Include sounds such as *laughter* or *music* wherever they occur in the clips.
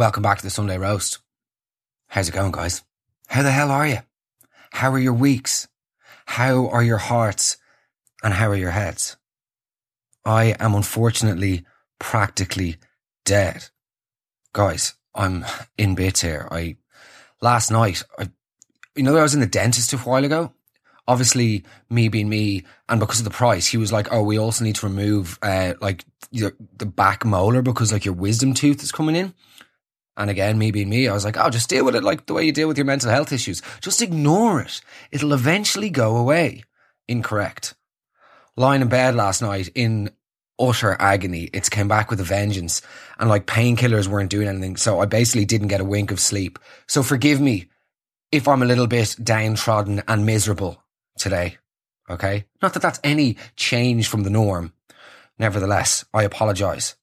Welcome back to the Sunday Roast. How's it going, guys? How the hell are you? How are your weeks? How are your hearts? And how are your heads? I am unfortunately practically dead. Guys, I'm in bits here. I, last night, I, you know, I was in the dentist a while ago. Obviously, me being me, and because of the price, he was like, "Oh, we also need to remove, uh, like your, the back molar because like your wisdom tooth is coming in." And again, me being me, I was like, oh, just deal with it like the way you deal with your mental health issues. Just ignore it. It'll eventually go away. Incorrect. Lying in bed last night in utter agony. It's came back with a vengeance and like painkillers weren't doing anything. So I basically didn't get a wink of sleep. So forgive me if I'm a little bit downtrodden and miserable today. Okay. Not that that's any change from the norm. Nevertheless, I apologize.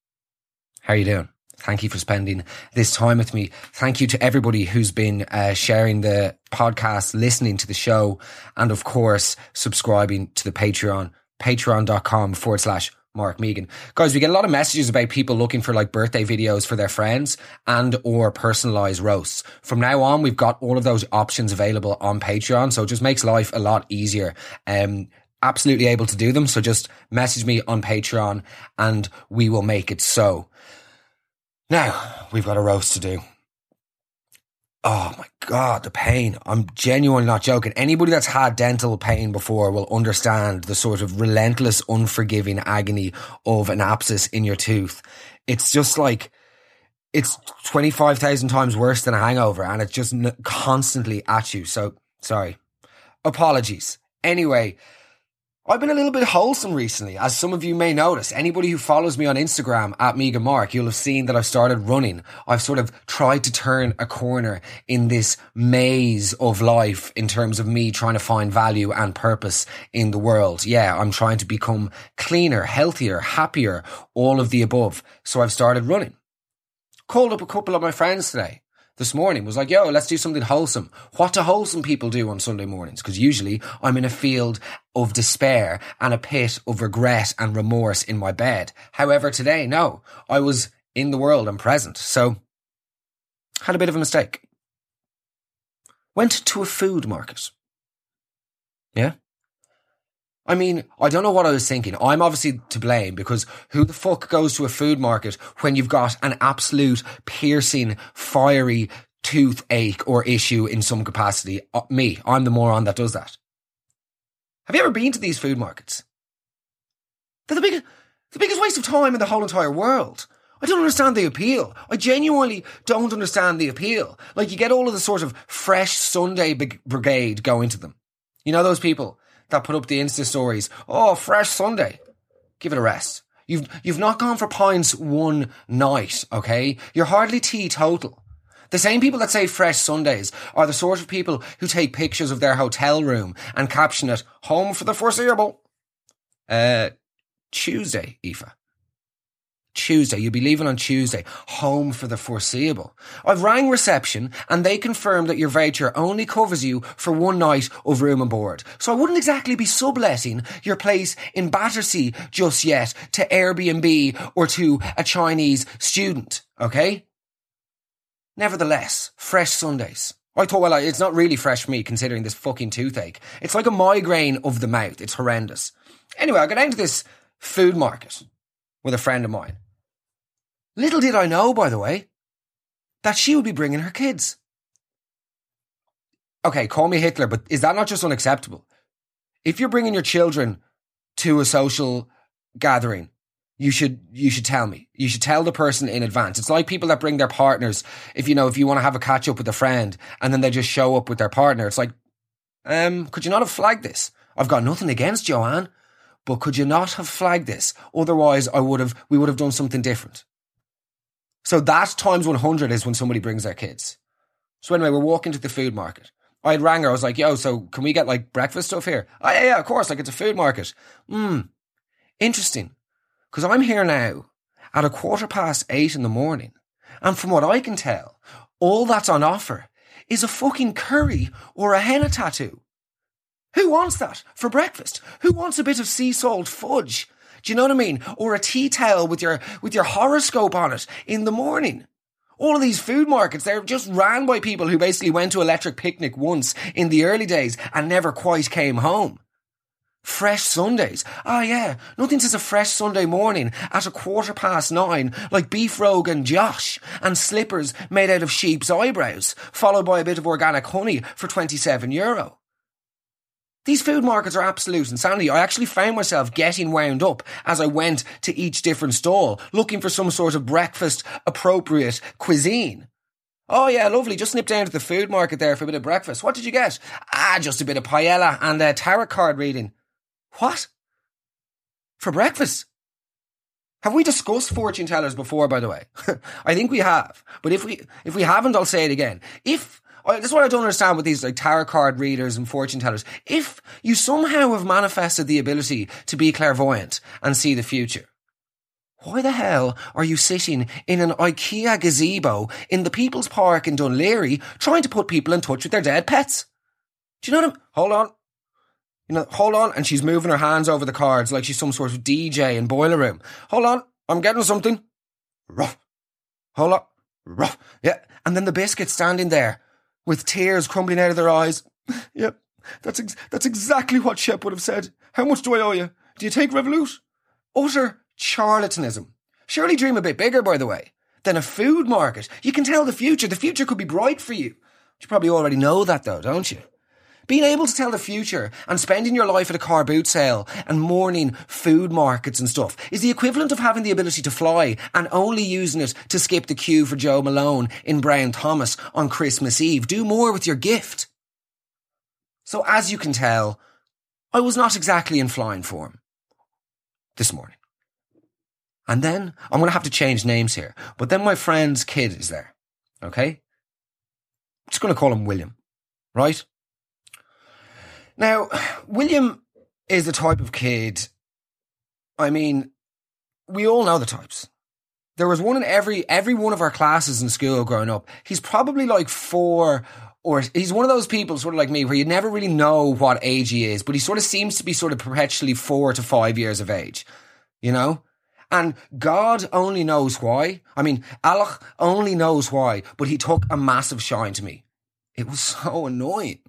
How are you doing? Thank you for spending this time with me. Thank you to everybody who's been uh, sharing the podcast, listening to the show, and of course, subscribing to the Patreon, patreon.com forward slash Mark Megan. Guys, we get a lot of messages about people looking for like birthday videos for their friends and or personalized roasts. From now on, we've got all of those options available on Patreon. So it just makes life a lot easier. Um, absolutely able to do them. So just message me on Patreon and we will make it so. Now, we've got a roast to do. Oh my God, the pain. I'm genuinely not joking. Anybody that's had dental pain before will understand the sort of relentless, unforgiving agony of an abscess in your tooth. It's just like, it's 25,000 times worse than a hangover and it's just constantly at you. So, sorry. Apologies. Anyway, I've been a little bit wholesome recently, as some of you may notice. Anybody who follows me on Instagram at Megan Mark, you'll have seen that I've started running. I've sort of tried to turn a corner in this maze of life in terms of me trying to find value and purpose in the world. Yeah, I'm trying to become cleaner, healthier, happier, all of the above. So I've started running. Called up a couple of my friends today this morning was like, yo, let's do something wholesome. What do wholesome people do on Sunday mornings? Because usually I'm in a field of despair and a pit of regret and remorse in my bed. However, today, no, I was in the world and present. So had a bit of a mistake. Went to a food market. Yeah. I mean, I don't know what I was thinking. I'm obviously to blame because who the fuck goes to a food market when you've got an absolute piercing, fiery toothache or issue in some capacity? Uh, me, I'm the moron that does that. Have you ever been to these food markets? They're the biggest, the biggest waste of time in the whole entire world. I don't understand the appeal. I genuinely don't understand the appeal. Like you get all of the sort of fresh Sunday brigade going to them. You know those people that put up the Insta stories. Oh, fresh Sunday. Give it a rest. You've, you've not gone for pints one night, okay? You're hardly teetotal. The same people that say fresh Sundays are the sort of people who take pictures of their hotel room and caption it, home for the foreseeable. Uh, Tuesday, Aoife. Tuesday. You'll be leaving on Tuesday, home for the foreseeable. I've rang reception and they confirmed that your voucher only covers you for one night of room and board. So I wouldn't exactly be subletting your place in Battersea just yet to Airbnb or to a Chinese student, okay? Nevertheless, fresh Sundays. I thought, well, it's not really fresh for me considering this fucking toothache. It's like a migraine of the mouth. It's horrendous. Anyway, I got into this food market with a friend of mine. Little did I know, by the way, that she would be bringing her kids. Okay, call me Hitler, but is that not just unacceptable? If you're bringing your children to a social gathering, you should you should tell me. You should tell the person in advance. It's like people that bring their partners. If you know, if you want to have a catch up with a friend and then they just show up with their partner, it's like, um, could you not have flagged this? I've got nothing against Joanne, but could you not have flagged this? Otherwise, I would have. We would have done something different. So that times 100 is when somebody brings their kids. So anyway, we're walking to the food market. I had rang her. I was like, yo, so can we get like breakfast stuff here? Oh, yeah, yeah, of course. Like it's a food market. Hmm. Interesting. Because I'm here now at a quarter past eight in the morning. And from what I can tell, all that's on offer is a fucking curry or a henna tattoo. Who wants that for breakfast? Who wants a bit of sea salt fudge do you know what I mean? Or a tea towel with your with your horoscope on it in the morning. All of these food markets, they're just ran by people who basically went to Electric Picnic once in the early days and never quite came home. Fresh Sundays. Ah, yeah. Nothing says a fresh Sunday morning at a quarter past nine like beef rogan josh and slippers made out of sheep's eyebrows, followed by a bit of organic honey for 27 euro. These food markets are absolute insanity. I actually found myself getting wound up as I went to each different stall, looking for some sort of breakfast appropriate cuisine. Oh yeah, lovely. Just nip down to the food market there for a bit of breakfast. What did you get? Ah, just a bit of paella and a tarot card reading. What? For breakfast? Have we discussed fortune tellers before, by the way? *laughs* I think we have. But if we, if we haven't, I'll say it again. If, this is what I don't understand with these like tarot card readers and fortune tellers. If you somehow have manifested the ability to be clairvoyant and see the future, why the hell are you sitting in an IKEA gazebo in the People's Park in Dún Laoghaire trying to put people in touch with their dead pets? Do you know what I'm, hold on you know, hold on. And she's moving her hands over the cards like she's some sort of DJ in Boiler Room. Hold on. I'm getting something. Rough. Hold on. Rough. Yeah. And then the biscuit standing there with tears crumbling out of their eyes. *laughs* yep. That's, ex- that's exactly what Shep would have said. How much do I owe you? Do you take Revolut? Utter charlatanism. Surely dream a bit bigger, by the way, than a food market. You can tell the future. The future could be bright for you. You probably already know that though, don't you? Being able to tell the future and spending your life at a car boot sale and morning food markets and stuff is the equivalent of having the ability to fly and only using it to skip the queue for Joe Malone in Brown Thomas on Christmas Eve. Do more with your gift. So as you can tell, I was not exactly in flying form this morning. And then I'm going to have to change names here. But then my friend's kid is there. Okay. I'm just going to call him William. Right? Now, William is the type of kid. I mean, we all know the types. There was one in every every one of our classes in school growing up. He's probably like four or he's one of those people sort of like me where you never really know what age he is, but he sort of seems to be sort of perpetually four to five years of age. You know? And God only knows why. I mean, Allah only knows why, but he took a massive shine to me. It was so annoying.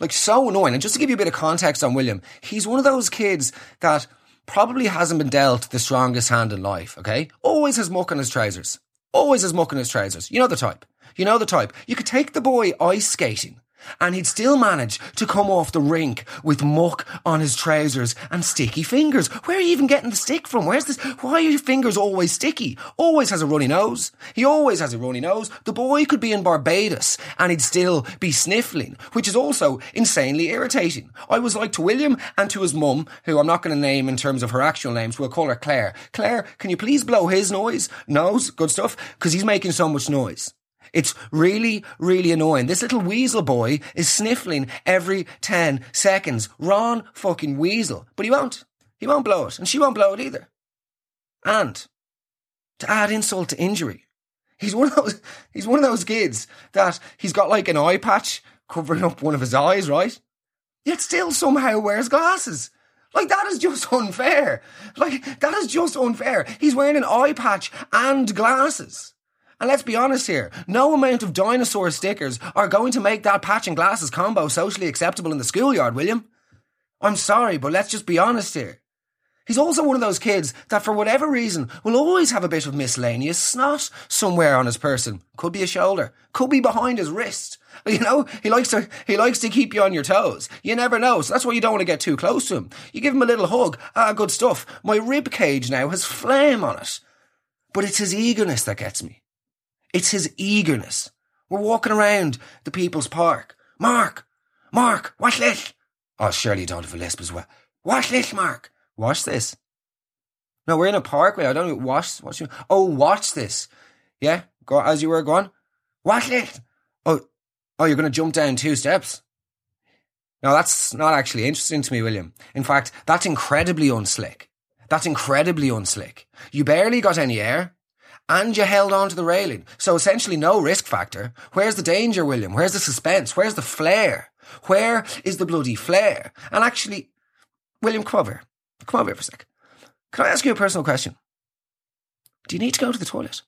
Like so annoying. And just to give you a bit of context on William, he's one of those kids that probably hasn't been dealt the strongest hand in life, okay? Always has muck on his trousers. Always has muck on his trousers. You know the type. You know the type. You could take the boy ice skating and he'd still manage to come off the rink with muck on his trousers and sticky fingers. Where are you even getting the stick from? Where's this? Why are your fingers always sticky? Always has a runny nose. He always has a runny nose. The boy could be in Barbados and he'd still be sniffling, which is also insanely irritating. I was like to William and to his mum, who I'm not going to name in terms of her actual names. We'll call her Claire. Claire, can you please blow his noise? Nose? Good stuff? Because he's making so much noise. It's really, really annoying. This little weasel boy is sniffling every 10 seconds. Ron fucking weasel. But he won't. He won't blow it. And she won't blow it either. And to add insult to injury, he's one of those, *laughs* he's one of those kids that he's got like an eye patch covering up one of his eyes, right? Yet still somehow wears glasses. Like that is just unfair. Like that is just unfair. He's wearing an eye patch and glasses. And let's be honest here, no amount of dinosaur stickers are going to make that patch and glasses combo socially acceptable in the schoolyard, William. I'm sorry, but let's just be honest here. He's also one of those kids that, for whatever reason, will always have a bit of miscellaneous snot somewhere on his person. Could be a shoulder, could be behind his wrist. *laughs* You know, he likes to he likes to keep you on your toes. You never know, so that's why you don't want to get too close to him. You give him a little hug. Ah, good stuff. My rib cage now has flame on it, but it's his eagerness that gets me. It's his eagerness. We're walking around the People's Park. Mark! Mark! Watch this! Oh, surely you don't have a lisp as well. Watch this, Mark! Watch this. No, we're in a parkway. I don't know. Watch, watch. Oh, watch this. Yeah? Go as you were going. Watch this! Oh, oh, you're going to jump down two steps? Now, that's not actually interesting to me, William. In fact, that's incredibly unslick. That's incredibly unslick. You barely got any air and you held on to the railing. So essentially no risk factor. Where's the danger, William? Where's the suspense? Where's the flair? Where is the bloody flair? And actually, William, come over. Come over for a sec. Can I ask you a personal question? Do you need to go to the toilet?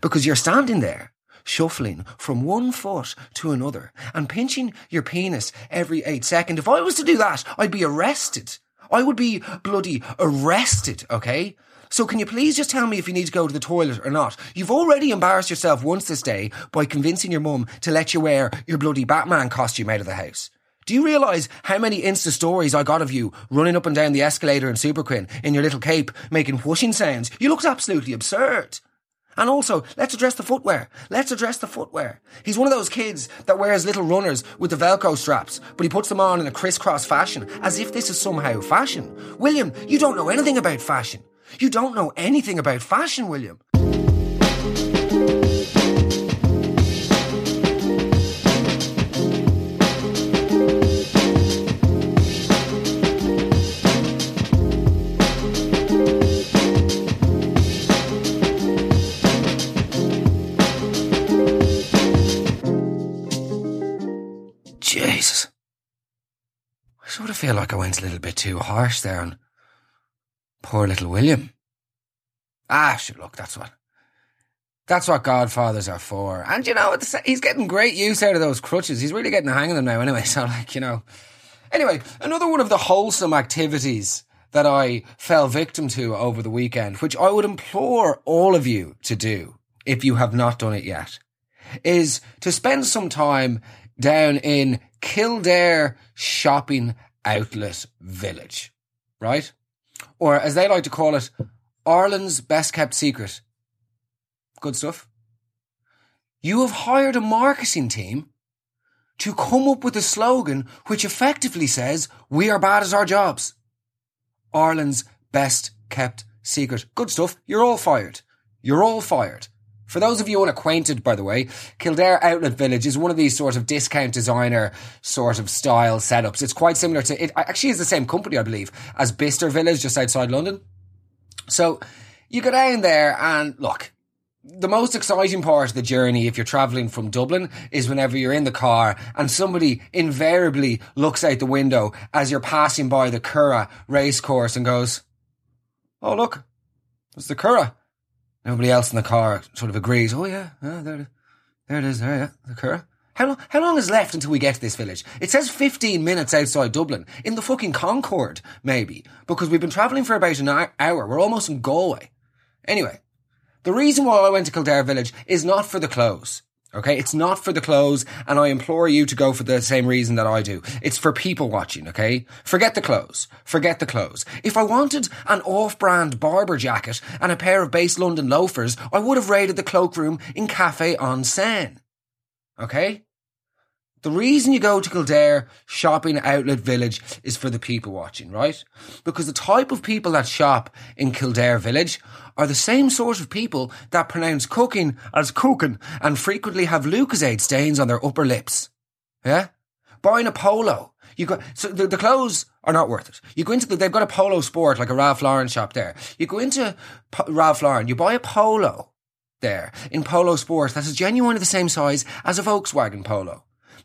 Because you're standing there, shuffling from one foot to another and pinching your penis every eight seconds. If I was to do that, I'd be arrested. I would be bloody arrested, okay? So can you please just tell me if you need to go to the toilet or not? You've already embarrassed yourself once this day by convincing your mum to let you wear your bloody Batman costume out of the house. Do you realise how many Insta stories I got of you running up and down the escalator in Superquinn in your little cape making whooshing sounds? You looked absolutely absurd. And also, let's address the footwear. Let's address the footwear. He's one of those kids that wears little runners with the Velcro straps, but he puts them on in a crisscross fashion, as if this is somehow fashion. William, you don't know anything about fashion. You don't know anything about fashion, William. Jesus. I sort of feel like I went a little bit too harsh there on poor little William. Ah, look, that's what. That's what godfathers are for. And you know, he's getting great use out of those crutches. He's really getting the hang of them now anyway. *laughs* So, like, you know. Anyway, another one of the wholesome activities that I fell victim to over the weekend, which I would implore all of you to do if you have not done it yet, is to spend some time down in Kildare Shopping Outlet Village, right? Or as they like to call it, Ireland's best kept secret. Good stuff. You have hired a marketing team to come up with a slogan which effectively says, we are bad at our jobs. Ireland's best kept secret. Good stuff. You're all fired. You're all fired. For those of you unacquainted, by the way, Kildare Outlet Village is one of these sort of discount designer sort of style setups. It's quite similar to, it actually is the same company, I believe, as Bicester Village just outside London. So you go down there and look, the most exciting part of the journey, if you're traveling from Dublin, is whenever you're in the car and somebody invariably looks out the window as you're passing by the Curragh racecourse and goes, Oh, look, it's the Curragh. Nobody else in the car sort of agrees. Oh, yeah, yeah there, there it is. There, yeah, the Curragh. How long, how long is left until we get to this village? It says 15 minutes outside Dublin. In the fucking Concorde, maybe. Because we've been travelling for about an hour. We're almost in Galway. Anyway, the reason why I went to Kildare Village is not for the clothes. Okay, it's not for the clothes, and I implore you to go for the same reason that I do. It's for people watching, okay? Forget the clothes. Forget the clothes. If I wanted an off-brand Barbour jacket and a pair of Base London loafers, I would have raided the cloakroom in Cafe on Seine. Okay? The reason you go to Kildare shopping outlet village is for the people watching, right? Because the type of people that shop in Kildare village are the same sort of people that pronounce cooking as cooking and frequently have Lucozade stains on their upper lips. Yeah? Buying a polo. You go, so the, the clothes are not worth it. You go into the, they've got a polo sport, like a Ralph Lauren shop there. You go into Ralph Lauren, you buy a polo there in Polo Sport that is genuinely the same size as a Volkswagen Polo.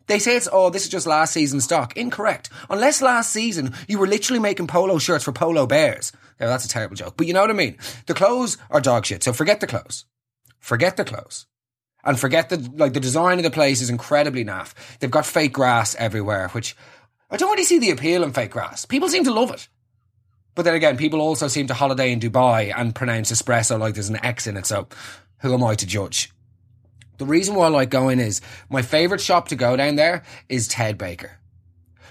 They say it's, oh, this is just last season's stock. Incorrect. Unless last season you were literally making polo shirts for polo bears. Yeah, that's a terrible joke. But you know what I mean? The clothes are dog shit. So forget the clothes. Forget the clothes. And forget the, like, the design of the place is incredibly naff. They've got fake grass everywhere, which I don't really see the appeal in fake grass. People seem to love it. But then again, people also seem to holiday in Dubai and pronounce espresso like there's an X in it. So who am I to judge? The reason why I like going is my favorite shop to go down there is Ted Baker.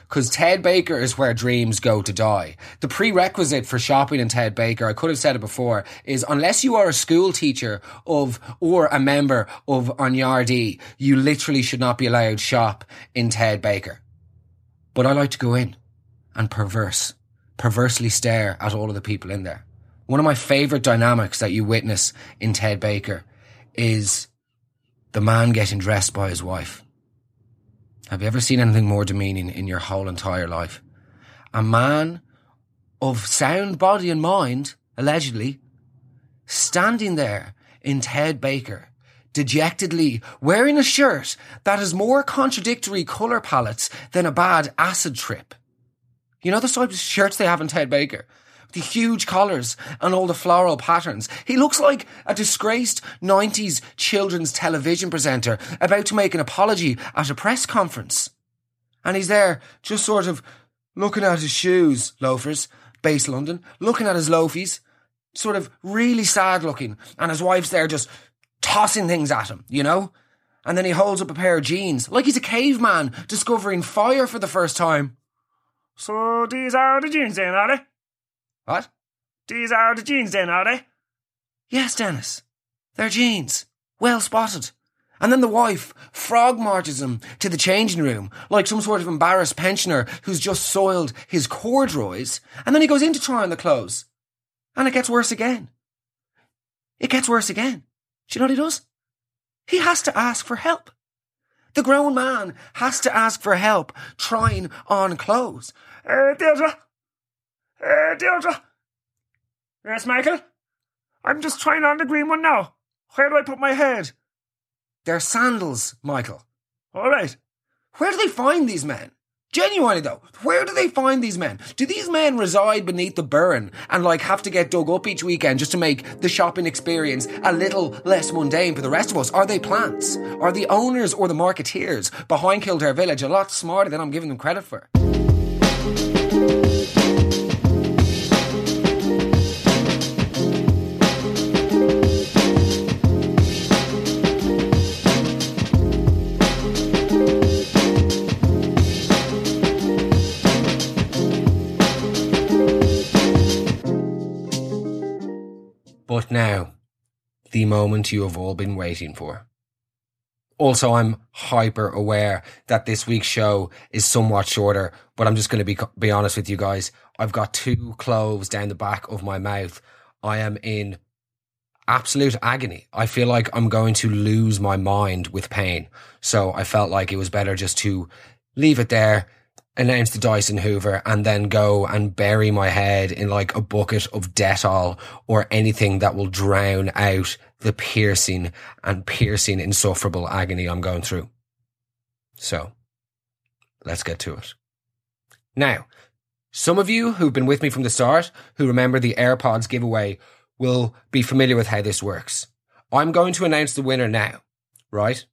Cause Ted Baker is where dreams go to die. The prerequisite for shopping in Ted Baker, I could have said it before, is unless you are a school teacher of, or a member of An Gardaí, you literally should not be allowed shop in Ted Baker. But I like to go in and perverse, perversely stare at all of the people in there. One of my favorite dynamics that you witness in Ted Baker is the man getting dressed by his wife. Have you ever seen anything more demeaning in your whole entire life? A man of sound body and mind, allegedly, standing there in Ted Baker, dejectedly wearing a shirt that has more contradictory colour palettes than a bad acid trip. You know the type of shirts they have in Ted Baker? The huge collars and all the floral patterns. He looks like a disgraced 90s children's television presenter about to make an apology at a press conference. And he's there, just sort of looking at his shoes, loafers, Base London, looking at his loafies, sort of really sad looking. And his wife's there just tossing things at him, you know? And then he holds up a pair of jeans, like he's a caveman discovering fire for the first time. So these are the jeans then, are they? What? These are the jeans then, are they? Yes, Dennis. They're jeans. Well spotted. And then the wife frog marches him to the changing room like some sort of embarrassed pensioner who's just soiled his corduroys. And then he goes in to try on the clothes. And it gets worse again. It gets worse again. Do you know what he does? He has to ask for help. The grown man has to ask for help trying on clothes. Uh, Deirdre? Uh, Deirdre? Yes, Michael? I'm just trying on the green one now. Where do I put my head? They're sandals, Michael. All right. Where do they find these men? Genuinely though, where do they find these men? Do these men reside beneath the burn and like have to get dug up each weekend just to make the shopping experience a little less mundane for the rest of us? Are they plants? Are the owners or the marketeers behind Kildare Village a lot smarter than I'm giving them credit for? Moment you have all been waiting for. Also, I'm hyper aware that this week's show is somewhat shorter, but I'm just going to be, be honest with you guys. I've got two cloves down the back of my mouth. I am in absolute agony. I feel like I'm going to lose my mind with pain. So I felt like it was better just to leave it there, announce the Dyson Hoover and then go and bury my head in like a bucket of Dettol or anything that will drown out the piercing and piercing insufferable agony I'm going through. So let's get to it. Now, some of you who've been with me from the start, who remember the AirPods giveaway, will be familiar with how this works. I'm going to announce the winner now, right?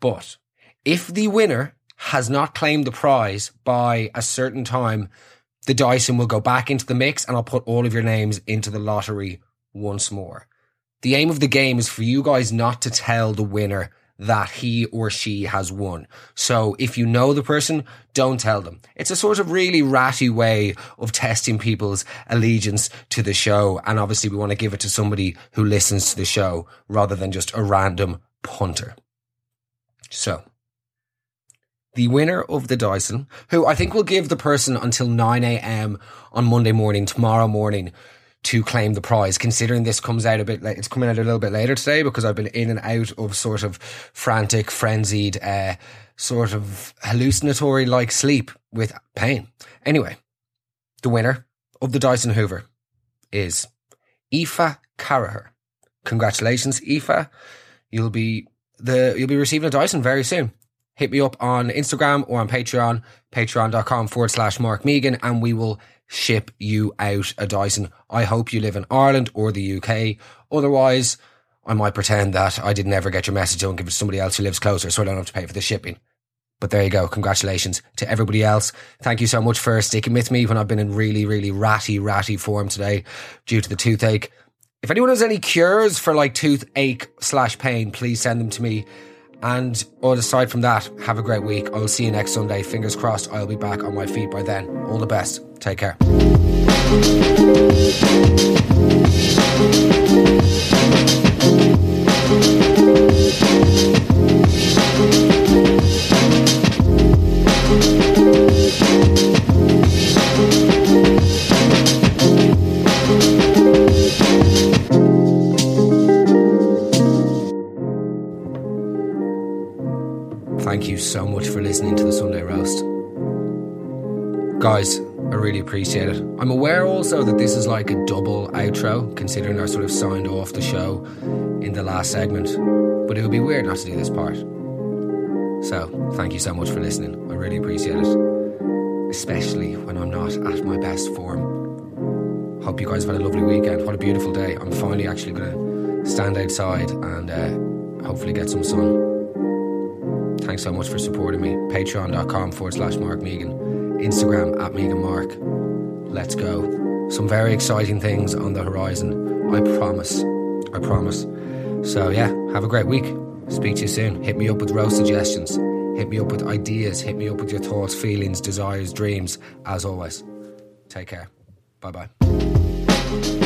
But if the winner has not claimed the prize by a certain time, the Dyson will go back into the mix and I'll put all of your names into the lottery once more. The aim of the game is for you guys not to tell the winner that he or she has won. So if you know the person, don't tell them. It's a sort of really ratty way of testing people's allegiance to the show. And obviously we want to give it to somebody who listens to the show rather than just a random punter. So the winner of the Dyson, who I think will give the person until 9 a.m. on Monday morning, tomorrow morning, to claim the prize, considering this comes out a bit. It's coming out a little bit later today because I've been in and out of sort of frantic, frenzied, uh, sort of hallucinatory like sleep with pain. Anyway, the winner of the Dyson Hoover is Aoife Carraher. Congratulations, Aoife. You'll be the, you'll be receiving a Dyson very soon hit me up on Instagram or on Patreon, patreon.com forward slash Mark Megan, and we will ship you out a Dyson. I hope you live in Ireland or the UK. Otherwise, I might pretend that I didn't ever get your message and give it to somebody else who lives closer so I don't have to pay for the shipping. But there you go. Congratulations to everybody else. Thank you so much for sticking with me when I've been in really, really ratty, ratty form today due to the toothache. If anyone has any cures for like toothache slash pain, please send them to me. And all aside from that, have a great week. I will see you next Sunday. Fingers crossed, I'll be back on my feet by then. All the best. Take care. Really appreciate it. I'm aware also that this is like a double outro, considering I sort of signed off the show in the last segment, but it would be weird not to do this part. So, thank you so much for listening. I really appreciate it, especially when I'm not at my best form. Hope you guys have had a lovely weekend. What a beautiful day. I'm finally actually going to stand outside and uh, hopefully get some sun. Thanks so much for supporting me. Patreon.com forward slash Mark Megan. Instagram at Megan Mark. Let's go. Some very exciting things on the horizon. I promise. I promise. So, yeah, have a great week. Speak to you soon. Hit me up with roast suggestions. Hit me up with ideas. Hit me up with your thoughts, feelings, desires, dreams. As always, take care. Bye bye.